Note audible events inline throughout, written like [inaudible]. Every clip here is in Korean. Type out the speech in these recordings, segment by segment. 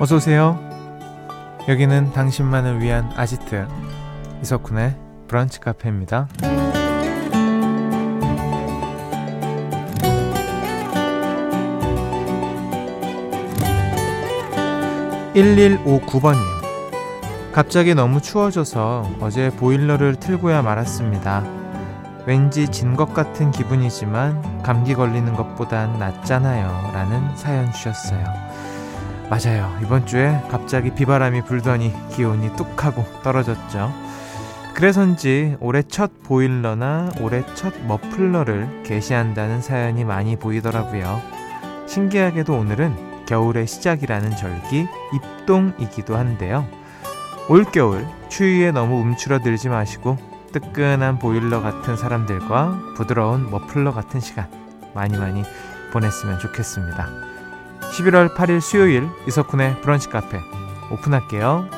어서 오세요. 여기는 당신만을 위한 아지트 이석훈의 브런치 카페입니다. 1159번님. 갑자기 너무 추워져서 어제 보일러를 틀고야 말았습니다. 왠지 진 것 같은 기분이지만 감기 걸리는 것보단 낫잖아요. 라는 사연 주셨어요. 맞아요. 이번 주에 갑자기 비바람이 불더니 기온이 뚝 하고 떨어졌죠. 그래서인지 올해 첫 보일러나 올해 첫 머플러를 게시한다는 사연이 많이 보이더라고요. 신기하게도 오늘은 겨울의 시작이라는 절기 입동이기도 한데요. 올겨울 추위에 너무 움츠러들지 마시고 뜨끈한 보일러 같은 사람들과 부드러운 머플러 같은 시간 많이 많이 보냈으면 좋겠습니다. 11월 8일 수요일 이석훈의 브런치 카페 오픈할게요.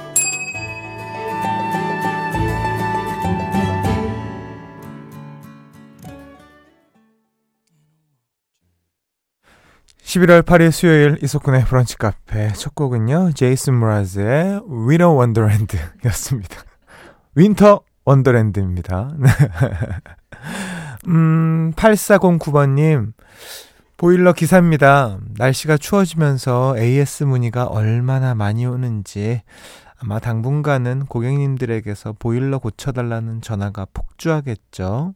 11월 8일 수요일 이석훈의 브런치 카페 첫 곡은요. 제이슨 므라즈의 Winter Wonderland 였습니다. Winter Wonderland입니다. 음, 8409번님, 보일러 기사입니다. 날씨가 추워지면서 AS 문의가 얼마나 많이 오는지 아마 당분간은 고객님들에게서 보일러 고쳐달라는 전화가 폭주하겠죠.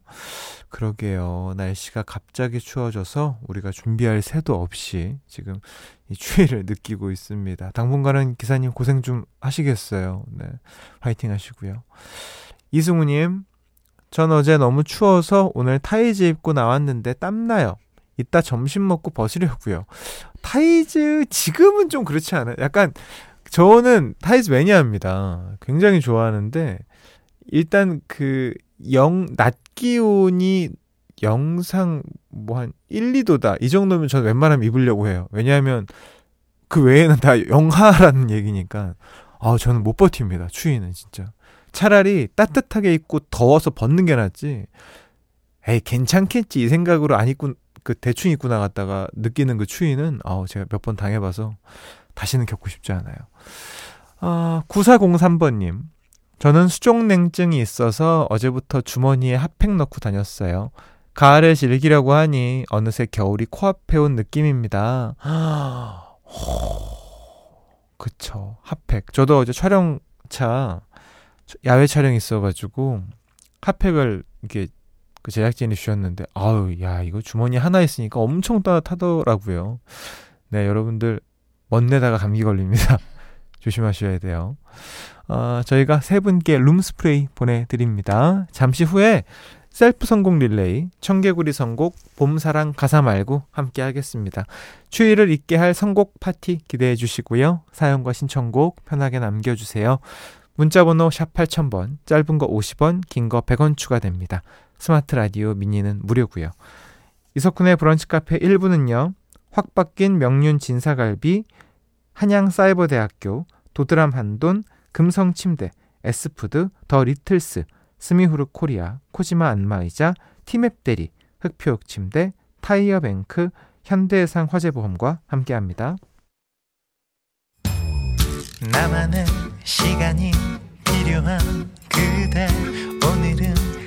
그러게요. 날씨가 갑자기 추워져서 우리가 준비할 새도 없이 지금 이 추위를 느끼고 있습니다. 당분간은 기사님 고생 좀 하시겠어요. 네. 화이팅 하시고요. 이승우님, 전 어제 너무 추워서 오늘 타이즈 입고 나왔는데 땀나요. 이따 점심 먹고 벗으려고요. 타이즈 지금은 좀 그렇지 않아요. 약간 저는 타이즈 매니아입니다. 굉장히 좋아하는데 일단 그 영 낮 기온이 영상 뭐 한 1, 2도다. 이 정도면 저는 웬만하면 입으려고 해요. 왜냐하면 그 외에는 다 영하라는 얘기니까 아 저는 못 버팁니다. 추위는 진짜. 차라리 따뜻하게 입고 더워서 벗는 게 낫지. 에이 괜찮겠지 이 생각으로 안 입고 그 대충 입고 나갔다가 느끼는 그 추위는 아 제가 몇 번 당해봐서 다시는 겪고 싶지 않아요. 아 9403번님 저는 수족냉증이 있어서 어제부터 주머니에 핫팩 넣고 다녔어요. 가을을 즐기려고 하니 어느새 겨울이 코앞에 온 느낌입니다. 그쵸. 핫팩. 저도 어제 촬영차, 야외 촬영 있어가지고, 핫팩을 이렇게 그 제작진이 주셨는데, 아우, 야, 이거 주머니 하나 있으니까 엄청 따뜻하더라고요. 네, 여러분들, 먼데다가 감기 걸립니다. [laughs] 조심하셔야 돼요. 어, 저희가 세 분께 룸스프레이 보내드립니다. 잠시 후에 셀프 선곡 릴레이, 청개구리 선곡, 봄사랑 가사 말고 함께 하겠습니다. 추위를 잊게 할 선곡 파티 기대해 주시고요. 사연과 신청곡 편하게 남겨주세요. 문자번호 샵 8000번, 짧은 거 50원, 긴 거 100원 추가됩니다. 스마트 라디오 미니는 무료고요. 이석훈의 브런치 카페 1부는요. 확 바뀐 명륜 진사갈비, 한양 사이버대학교, 도드람 한돈, 금성 침대, 에스푸드, 더 리틀스, 스미후르 코리아, 코지마 안마의자, 티맵 대리, 흑표육 침대, 타이어뱅크, 현대해상 화재보험과 함께합니다. 나만의 시간이 필요한 그대 오늘은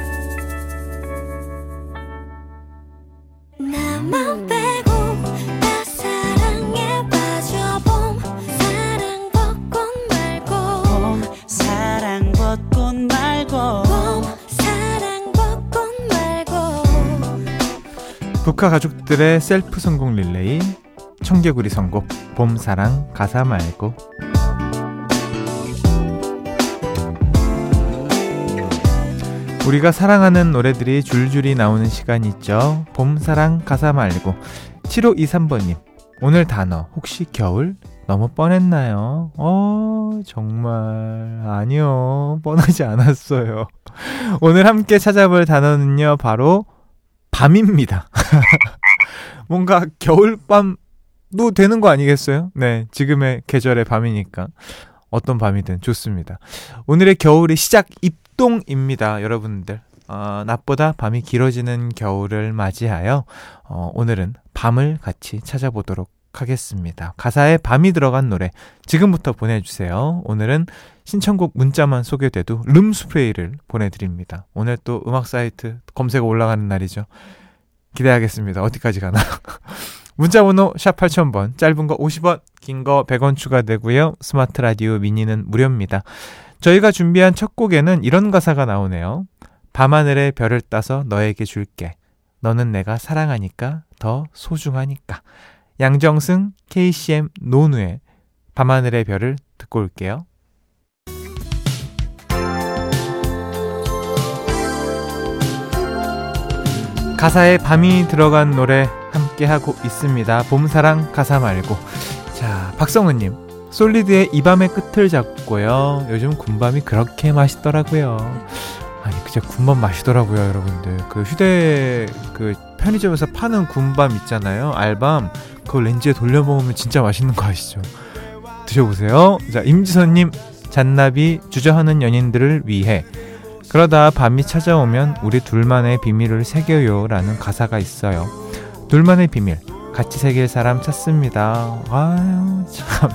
북카 가족들의 셀프 성공 릴레이 청개구리 선곡 봄사랑 가사 말고 우리가 사랑하는 노래들이 줄줄이 나오는 시간 있죠. 봄사랑 가사 말고 7523번님 오늘 단어 혹시 겨울? 너무 뻔했나요? 어, 정말. 아니요. 뻔하지 않았어요. 오늘 함께 찾아볼 단어는요, 바로 밤입니다. [laughs] 뭔가 겨울밤도 되는 거 아니겠어요? 네, 지금의 계절의 밤이니까. 어떤 밤이든 좋습니다. 오늘의 겨울의 시작 입동입니다, 여러분들. 어, 낮보다 밤이 길어지는 겨울을 맞이하여 어, 오늘은 밤을 같이 찾아보도록 하겠습니다. 가사에 밤이 들어간 노래 지금부터 보내주세요. 오늘은 신청곡 문자만 소개돼도 룸스프레이를 보내드립니다. 오늘 또 음악 사이트 검색 올라가는 날이죠. 기대하겠습니다. 어디까지 가나. [laughs] 문자 번호 샵 8000번 짧은 거 50원 긴 거 100원 추가되고요. 스마트 라디오 미니는 무료입니다. 저희가 준비한 첫 곡에는 이런 가사가 나오네요. 밤하늘에 별을 따서 너에게 줄게. 너는 내가 사랑하니까 더 소중하니까. 양정승, KCM, 노누의 밤하늘의 별을 듣고 올게요. 가사에 밤이 들어간 노래 함께 하고 있습니다. 봄사랑 가사 말고. 자, 박성은님. 솔리드의 이 밤의 끝을 잡고요. 요즘 군밤이 그렇게 맛있더라고요. 아니, 진짜 군밤 맛있더라고요, 여러분들. 그 휴대, 그 편의점에서 파는 군밤 있잖아요. 알밤. 그걸 렌즈에 돌려 먹으면 진짜 맛있는 거 아시죠? 드셔보세요. 자, 임지선님. 잔나비 주저하는 연인들을 위해 그러다 밤이 찾아오면 우리 둘만의 비밀을 새겨요 라는 가사가 있어요. 둘만의 비밀, 같이 새길 사람 찾습니다. 아유, 참.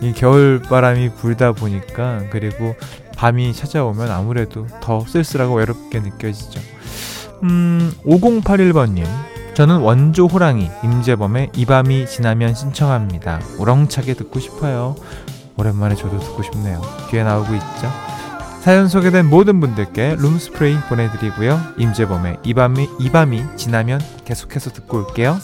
이 겨울 바람이 불다 보니까, 그리고 밤이 찾아오면 아무래도 더 쓸쓸하고 외롭게 느껴지죠. 음, 5081번님. 저는 원조 호랑이 임재범의 이 밤이 지나면 신청합니다. 우렁차게 듣고 싶어요. 오랜만에 저도 듣고 싶네요. 뒤에 나오고 있죠. 사연 소개된 모든 분들께 룸스프레이 보내드리고요. 임재범의 이 밤이, 이 밤이 지나면 계속해서 듣고 올게요.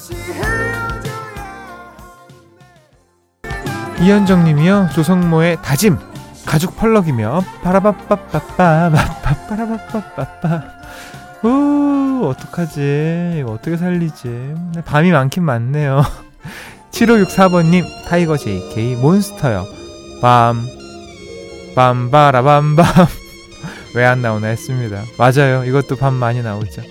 이현정 님이요. 조성모의 다짐. 가죽 펄럭이며 파라바빠빠빠빠라바빠빠빠 우 어떡하지 이거 어떻게 살리지 밤이 많긴 많네요 [laughs] 7564번님 타이거 JK Monster요 밤 빰바라밤밤 [laughs] 왜 안 나오나 했습니다. 맞아요. 이것도 밤 많이 나오죠.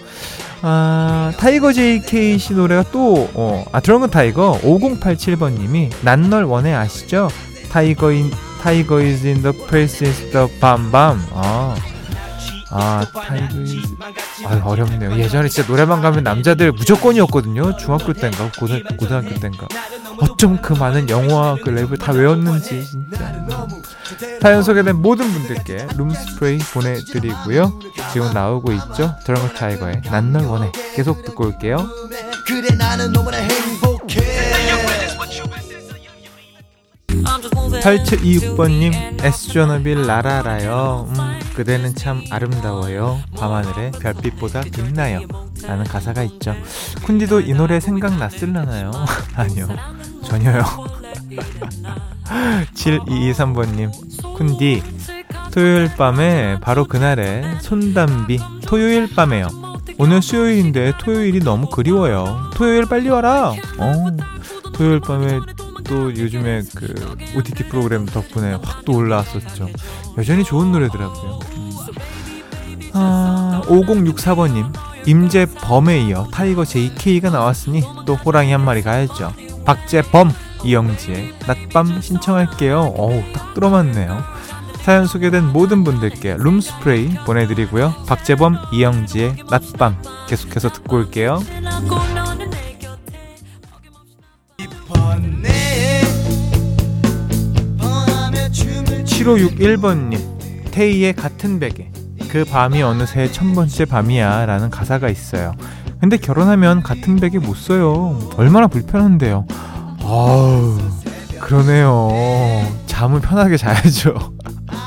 아, 타이거 JK 씨 노래가 또, 어, 아, 드렁큰 타이거 5087번님이 난 널 원해 아시죠? Tiger in, Tiger is in the place is the 밤밤. 아, 아, Tiger is, 아, 어렵네요. 예전에 진짜 노래방 가면 남자들 무조건이었거든요. 중학교 때인가, 고등, 고등학교 때인가. 어쩜 그 많은 영화 그 랩을 다 외웠는지, 진짜. 사연 소개된 모든 분들께 룸스프레이 보내드리고요. 지금 나오고 있죠? 드렁큰 타이거의 난 널 원해. 계속 듣고 올게요. 그래 나는 너무나 행복해 8726번님 S존업일 라라라요 음, 그대는 참 아름다워요 밤하늘에 별빛보다 빛나요 라는 가사가 있죠 쿤디도 이 노래 생각났을라나요? [laughs] 아니요 전혀요 [laughs] 7223번님, 쿤디, 토요일 밤에 바로 그날에 손담비, 토요일 밤에요. 오늘 수요일인데 토요일이 너무 그리워요. 토요일 빨리 와라! 어, 토요일 밤에 또 요즘에 그 OTT 프로그램 덕분에 확 또 올라왔었죠. 여전히 좋은 노래더라고요. 음. 아, 5064번님, 임재범에 이어 타이거 JK가 나왔으니 또 호랑이 한 마리 가야죠. 박재범! 이영지의 낮밤 신청할게요. 어우, 딱 들어맞네요. 사연 소개된 모든 분들께 룸스프레이 보내드리고요. 박재범, 이영지의 낮밤 계속해서 듣고 올게요. 7561번님, 테이의 같은 베개. 그 밤이 어느새 천 번째 밤이야 라는 가사가 있어요. 근데 결혼하면 같은 베개 못 써요. 얼마나 불편한데요. 아우, 그러네요. 잠을 편하게 자야죠.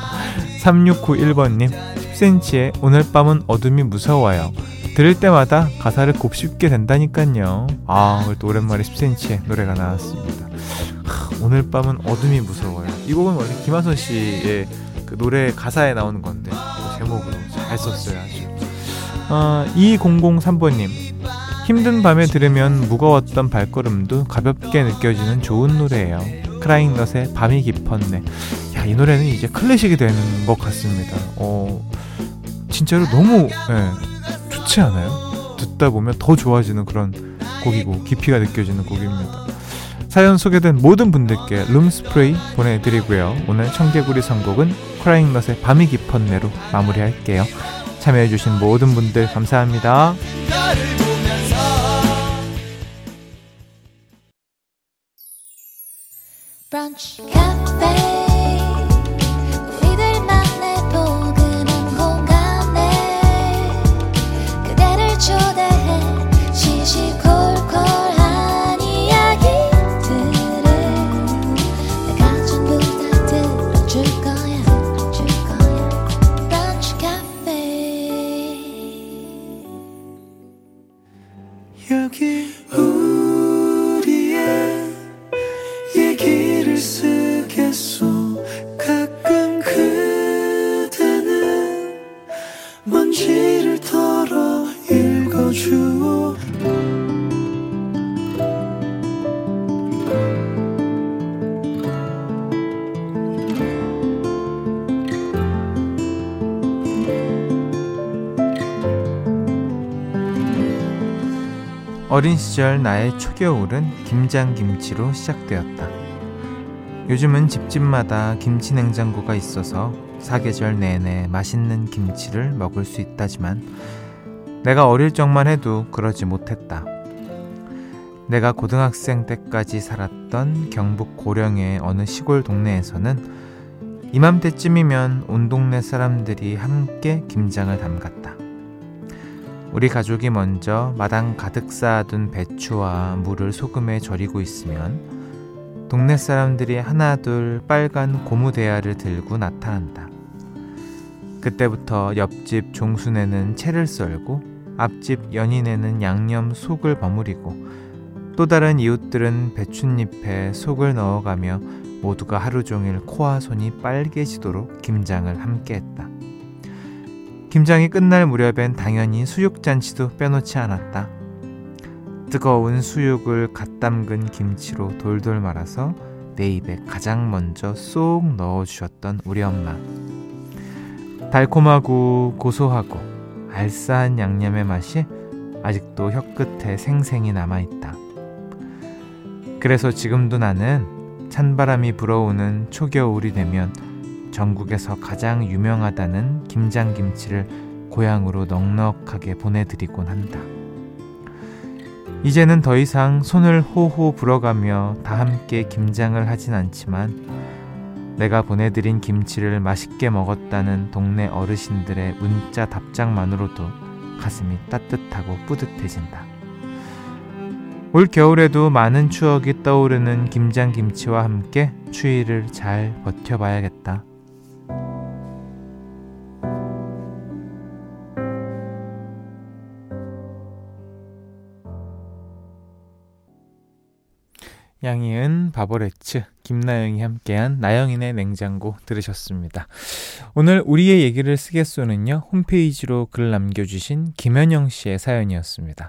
[laughs] 3691번님, 10cm의 오늘 밤은 어둠이 무서워요. 들을 때마다 가사를 곱씹게 된다니까요. 아, 또 오랜만에 10cm의 노래가 나왔습니다. 하, 오늘 밤은 어둠이 무서워요. 이 곡은 원래 김하선 씨의 그 노래 가사에 나오는 건데, 제목으로 잘 썼어요, 아주. 아, 2003번님, 힘든 밤에 들으면 무거웠던 발걸음도 가볍게 느껴지는 좋은 노래예요. 크라잉넛의 밤이 깊었네. 야, 이 노래는 이제 클래식이 되는 것 같습니다. 어, 진짜로 너무 예, 좋지 않아요? 듣다 보면 더 좋아지는 그런 곡이고 깊이가 느껴지는 곡입니다. 사연 소개된 모든 분들께 룸스프레이 보내드리고요. 오늘 청개구리 선곡은 크라잉넛의 밤이 깊었네로 마무리할게요. 참여해주신 모든 분들 감사합니다. 브런치 어린 시절 나의 초겨울은 김장김치로 시작되었다. 요즘은 집집마다 김치 냉장고가 있어서 사계절 내내 맛있는 김치를 먹을 수 있다지만 내가 어릴 적만 해도 그러지 못했다. 내가 고등학생 때까지 살았던 경북 고령의 어느 시골 동네에서는 이맘때쯤이면 온 동네 사람들이 함께 김장을 담갔다. 우리 가족이 먼저 마당 가득 쌓아둔 배추와 물을 소금에 절이고 있으면 동네 사람들이 하나둘 빨간 고무 대야를 들고 나타난다. 그때부터 옆집 종순에는 채를 썰고 앞집 연인에는 양념 속을 버무리고 또 다른 이웃들은 배춧잎에 속을 넣어가며 모두가 하루 종일 코와 손이 빨개지도록 김장을 함께했다. 김장이 끝날 무렵엔 당연히 수육잔치도 빼놓지 않았다. 뜨거운 수육을 갓 담근 김치로 돌돌 말아서 내 입에 가장 먼저 쏙 넣어주셨던 우리 엄마. 달콤하고 고소하고 알싸한 양념의 맛이 아직도 혀끝에 생생히 남아있다. 그래서 지금도 나는 찬바람이 불어오는 초겨울이 되면 전국에서 가장 유명하다는 김장김치를 고향으로 넉넉하게 보내드리곤 한다. 이제는 더 이상 손을 호호 불어가며 다 함께 김장을 하진 않지만 내가 보내드린 김치를 맛있게 먹었다는 동네 어르신들의 문자 답장만으로도 가슴이 따뜻하고 뿌듯해진다. 올 겨울에도 많은 추억이 떠오르는 김장김치와 함께 추위를 잘 버텨봐야겠다. 양희은, 바버레츠, 김나영이 함께한 나영인의 냉장고 들으셨습니다. 오늘 우리의 얘기를 쓰겠소는요, 홈페이지로 글 남겨주신 김현영 씨의 사연이었습니다.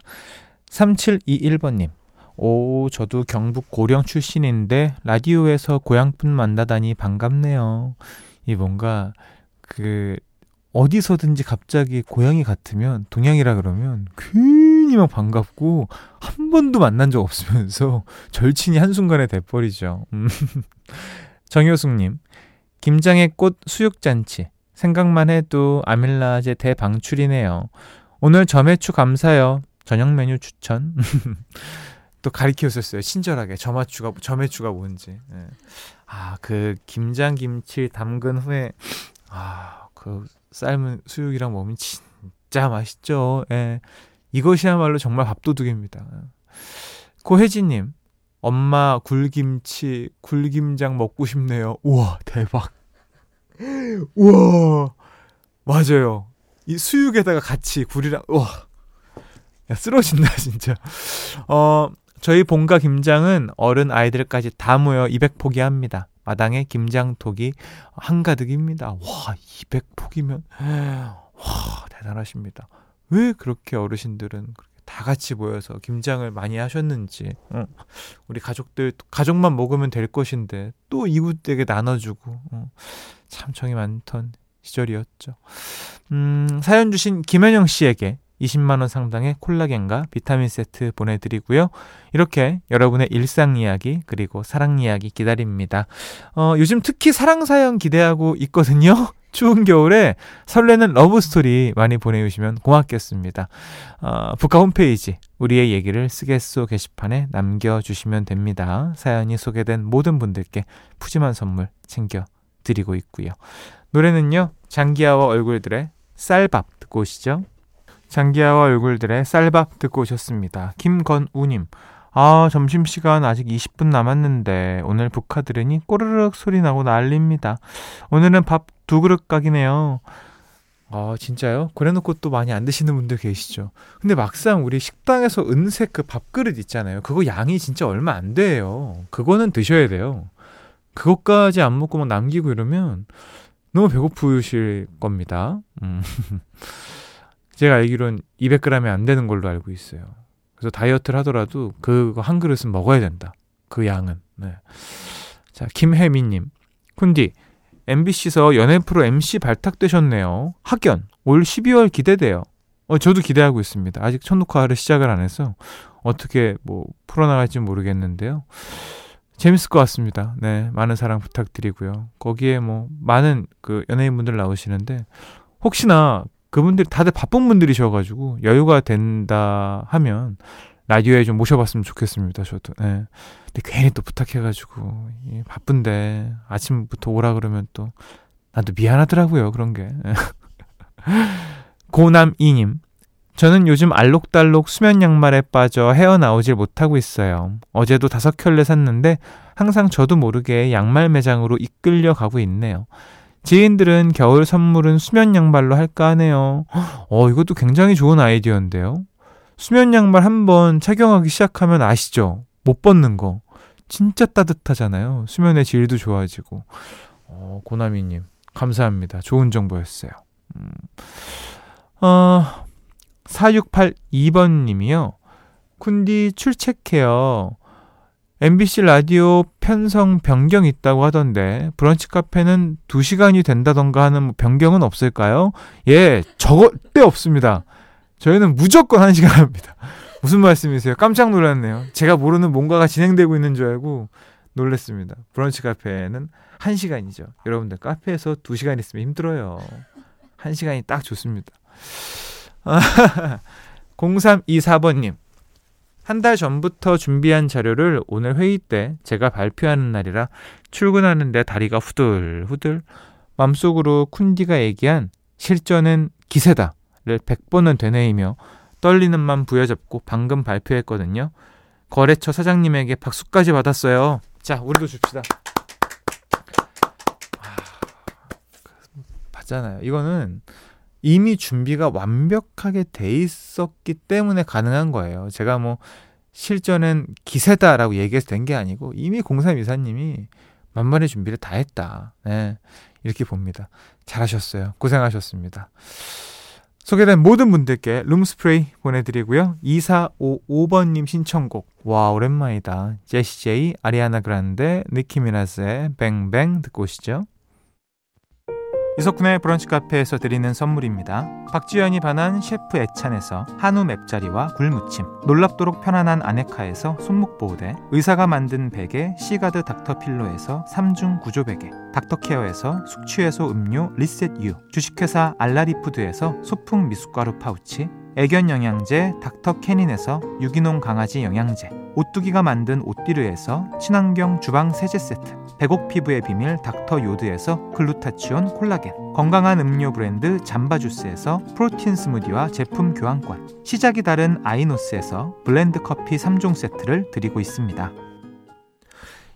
3721번님, 오, 저도 경북 고령 출신인데, 라디오에서 고향분 만나다니 반갑네요. 이 뭔가, 그, 어디서든지 갑자기 고향이 같으면, 동양이라 그러면, 괜히 막 반갑고, 한 번도 만난 적 없으면서 [laughs] 절친이 한순간에 돼버리죠. 음. [laughs] 정효숙님, 김장의 꽃 수육잔치. 생각만 해도 아밀라제 대방출이네요. 오늘 점해추 감사요. 저녁 메뉴 추천. [laughs] 또 가리키셨어요. 친절하게. 점화추가, 점해추가 뭔지. 네. 아, 그 김장 김치 담근 후에, 아, 그 삶은 수육이랑 먹으면 진짜 맛있죠. 예. 이것이야말로 정말 밥도둑입니다. 고혜진님, 엄마 굴김치, 굴김장 먹고 싶네요. 우와, 대박. [laughs] 우와, 맞아요. 이 수육에다가 같이 굴이랑, 우와. 야, 쓰러진다, 진짜. 어, 저희 본가 김장은 어른 아이들까지 다 모여 200포기 합니다. 마당에 김장톡이 한가득입니다. 와, 200포기면, 와, 대단하십니다. 왜 그렇게 어르신들은 다 같이 모여서 김장을 많이 하셨는지 어, 우리 가족들 가족만 먹으면 될 것인데 또 이웃에게 나눠주고 어, 참 정이 많던 시절이었죠. 음, 사연 주신 김현영 씨에게 20만원 상당의 콜라겐과 비타민 세트 보내드리고요. 이렇게 여러분의 일상 이야기, 그리고 사랑 이야기 기다립니다. 어, 요즘 특히 사랑 사연 기대하고 있거든요. [laughs] 추운 겨울에 설레는 러브 스토리 많이 보내주시면 고맙겠습니다. 어, 북카 홈페이지 우리의 얘기를 쓰겠소 게시판에 남겨주시면 됩니다. 사연이 소개된 모든 분들께 푸짐한 선물 챙겨드리고 있고요. 노래는요. 장기하와 얼굴들의 쌀밥 듣고 오시죠. 장기하와 얼굴들의 쌀밥 듣고 오셨습니다. 김건우님. 아, 점심시간 아직 20분 남았는데 오늘 북카 들으니 꼬르륵 소리 나고 난립니다. 오늘은 밥 두 그릇 각이네요. 아, 진짜요? 그래놓고 또 많이 안 드시는 분들 계시죠. 근데 막상 우리 식당에서 은색 그 밥그릇 있잖아요. 그거 양이 진짜 얼마 안 돼요. 그거는 드셔야 돼요. 그것까지 안 먹고 막 남기고 이러면 너무 배고프실 겁니다. 음. [laughs] 제가 알기론 200g이 안 되는 걸로 알고 있어요. 그래서 다이어트를 하더라도 그거 한 그릇은 먹어야 된다. 그 양은. 네. 자, 김혜미님. 쿤디, MBC에서 연예 프로 MC 발탁되셨네요. 학연, 올 12월 기대돼요. 어, 저도 기대하고 있습니다. 아직 첫 녹화를 시작을 안 해서 어떻게 뭐 풀어나갈지 모르겠는데요. 재밌을 것 같습니다. 네, 많은 사랑 부탁드리고요. 거기에 뭐 많은 그 연예인분들 나오시는데 혹시나 그분들이 다들 바쁜 분들이셔가지고 여유가 된다 하면 라디오에 좀 모셔봤으면 좋겠습니다. 저도. 네. 근데 괜히 또 부탁해가지고 예, 바쁜데 아침부터 오라 그러면 또 나도 미안하더라고요. 그런 게. [laughs] 고남이님. 저는 요즘 알록달록 수면 양말에 빠져 헤어나오질 못하고 있어요. 어제도 다섯 켤레 샀는데 항상 저도 모르게 양말 매장으로 이끌려 가고 있네요. 지인들은 겨울 선물은 수면 양말로 할까 하네요. 어, 이것도 굉장히 좋은 아이디어인데요. 수면 양말 한번 착용하기 시작하면 아시죠? 못 벗는 거. 진짜 따뜻하잖아요. 수면의 질도 좋아지고. 어, 고나미님, 감사합니다. 좋은 정보였어요. 음. 어, 4682번님이요. 쿤디 출첵해요. MBC 라디오 편성 변경 있다고 하던데 브런치 카페는 2시간이 된다던가 하는 뭐 변경은 없을까요? 예, 절대 없습니다. 저희는 무조건 1시간 합니다. [laughs] 무슨 말씀이세요? 깜짝 놀랐네요. 제가 모르는 뭔가가 진행되고 있는 줄 알고 놀랐습니다. 브런치 카페는 1시간이죠. 여러분들 카페에서 2시간 있으면 힘들어요. 1시간이 딱 좋습니다. [laughs] 0324번님. 한 달 전부터 준비한 자료를 오늘 회의 때 제가 발표하는 날이라 출근하는데 다리가 후들후들 맘속으로 쿤디가 얘기한 실전은 기세다를 100번은 되뇌이며 떨리는 맘 부여잡고 방금 발표했거든요. 거래처 사장님에게 박수까지 받았어요. 자, 우리도 줍시다. 아, 봤잖아요. 이거는 이미 준비가 완벽하게 돼 있었기 때문에 가능한 거예요. 제가 뭐 실전은 기세다라고 얘기해서 된 게 아니고 이미 공삼 이사님이 만반의 준비를 다 했다. 네. 이렇게 봅니다. 잘하셨어요. 고생하셨습니다. 소개된 모든 분들께 룸스프레이 보내드리고요. 2455번님 신청곡. 와, 오랜만이다. 제시 제이, 아리아나 그란데, 니키 미나즈의 Bang Bang 듣고 오시죠. 이석훈의 브런치 카페에서 드리는 선물입니다. 박지현이 반한 셰프 애찬에서 한우 맵자리와 굴무침 놀랍도록 편안한 아네카에서 손목보호대 의사가 만든 베개 시가드 닥터필로에서 3중 구조베개 닥터케어에서 숙취해소 음료 리셋유 주식회사 알라리푸드에서 소풍 미숫가루 파우치 애견 영양제 닥터캐닌에서 유기농 강아지 영양제 오뚜기가 만든 오띠르에서 친환경 주방 세제 세트 백옥 피부의 비밀 닥터 요드에서 글루타치온 콜라겐 건강한 음료 브랜드 잠바주스에서 프로틴 스무디와 제품 교환권 시작이 다른 아이노스에서 블렌드 커피 3종 세트를 드리고 있습니다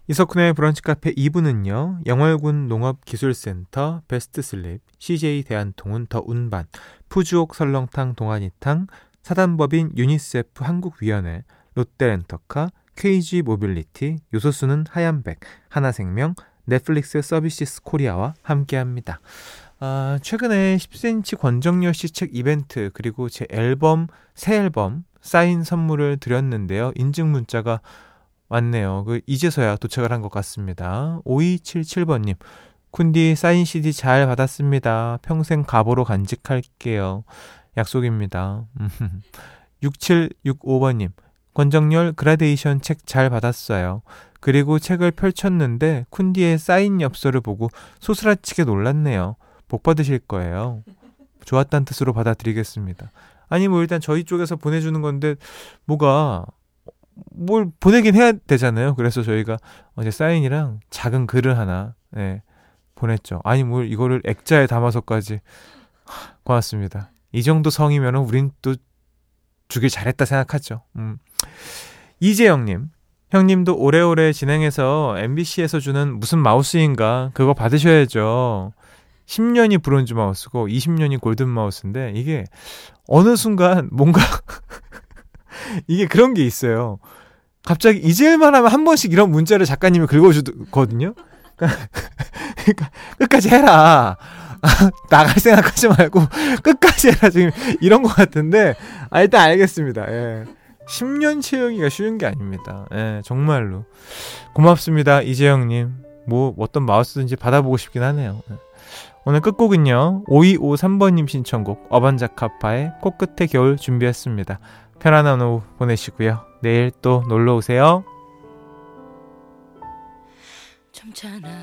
이석훈의 브런치 카페 2부는요. 영월군 농업기술센터, 베스트슬립, CJ 대한통운 더 운반, 푸주옥 설렁탕 도가니탕, 사단법인 유니세프 한국위원회, 롯데렌터카, KG 모빌리티, 요소수는 하얀백, 하나생명, 넷플릭스 서비스 코리아와 함께합니다. 아, 최근에 10cm 권정열 씨 책 이벤트 그리고 제 앨범 새 앨범 사인 선물을 드렸는데요. 인증 문자가 왔네요. 그 이제서야 도착을 한 것 같습니다. 5277번님. 쿤디 사인 CD 잘 받았습니다. 평생 가보로 간직할게요. 약속입니다. [laughs] 6765번님. 권정열 그라데이션 책 잘 받았어요. 그리고 책을 펼쳤는데 쿤디의 사인 엽서를 보고 소스라치게 놀랐네요. 복 받으실 거예요. 좋았다는 뜻으로 받아들이겠습니다. 아니 뭐 일단 저희 쪽에서 보내주는 건데 뭐가 뭘 보내긴 해야 되잖아요. 그래서 저희가 어제 사인이랑 작은 글을 하나 네, 보냈죠. 아니 뭘 이거를 액자에 담아서까지 고맙습니다. 이 정도 성이면 우린 또 주길 잘했다 생각하죠. 음. 이재영님, 형님도 오래오래 진행해서 MBC에서 주는 무슨 마우스인가 그거 받으셔야죠. 10년이 브론즈 마우스고 20년이 골든 마우스인데 이게 어느 순간 뭔가 [laughs] 이게 그런 게 있어요. 갑자기 잊을만 하면 한 번씩 이런 문자를 작가님이 긁어주거든요. 그러니까 [laughs] 끝까지 해라. [laughs] 나갈 생각하지 말고 [laughs] 끝까지 해라. 지금 이런 것 같은데 아, 일단 알겠습니다. 예. 10년 채용이가 쉬운 게 아닙니다. 예, 정말로. 고맙습니다. 이재영님. 뭐, 어떤 마우스든지 받아보고 싶긴 하네요. 예. 오늘 끝곡은요. 5253번님 신청곡 어반자카파의 코끝의 겨울 준비했습니다. 편안한 오후 보내시고요. 내일 또 놀러 오세요. 점잖아.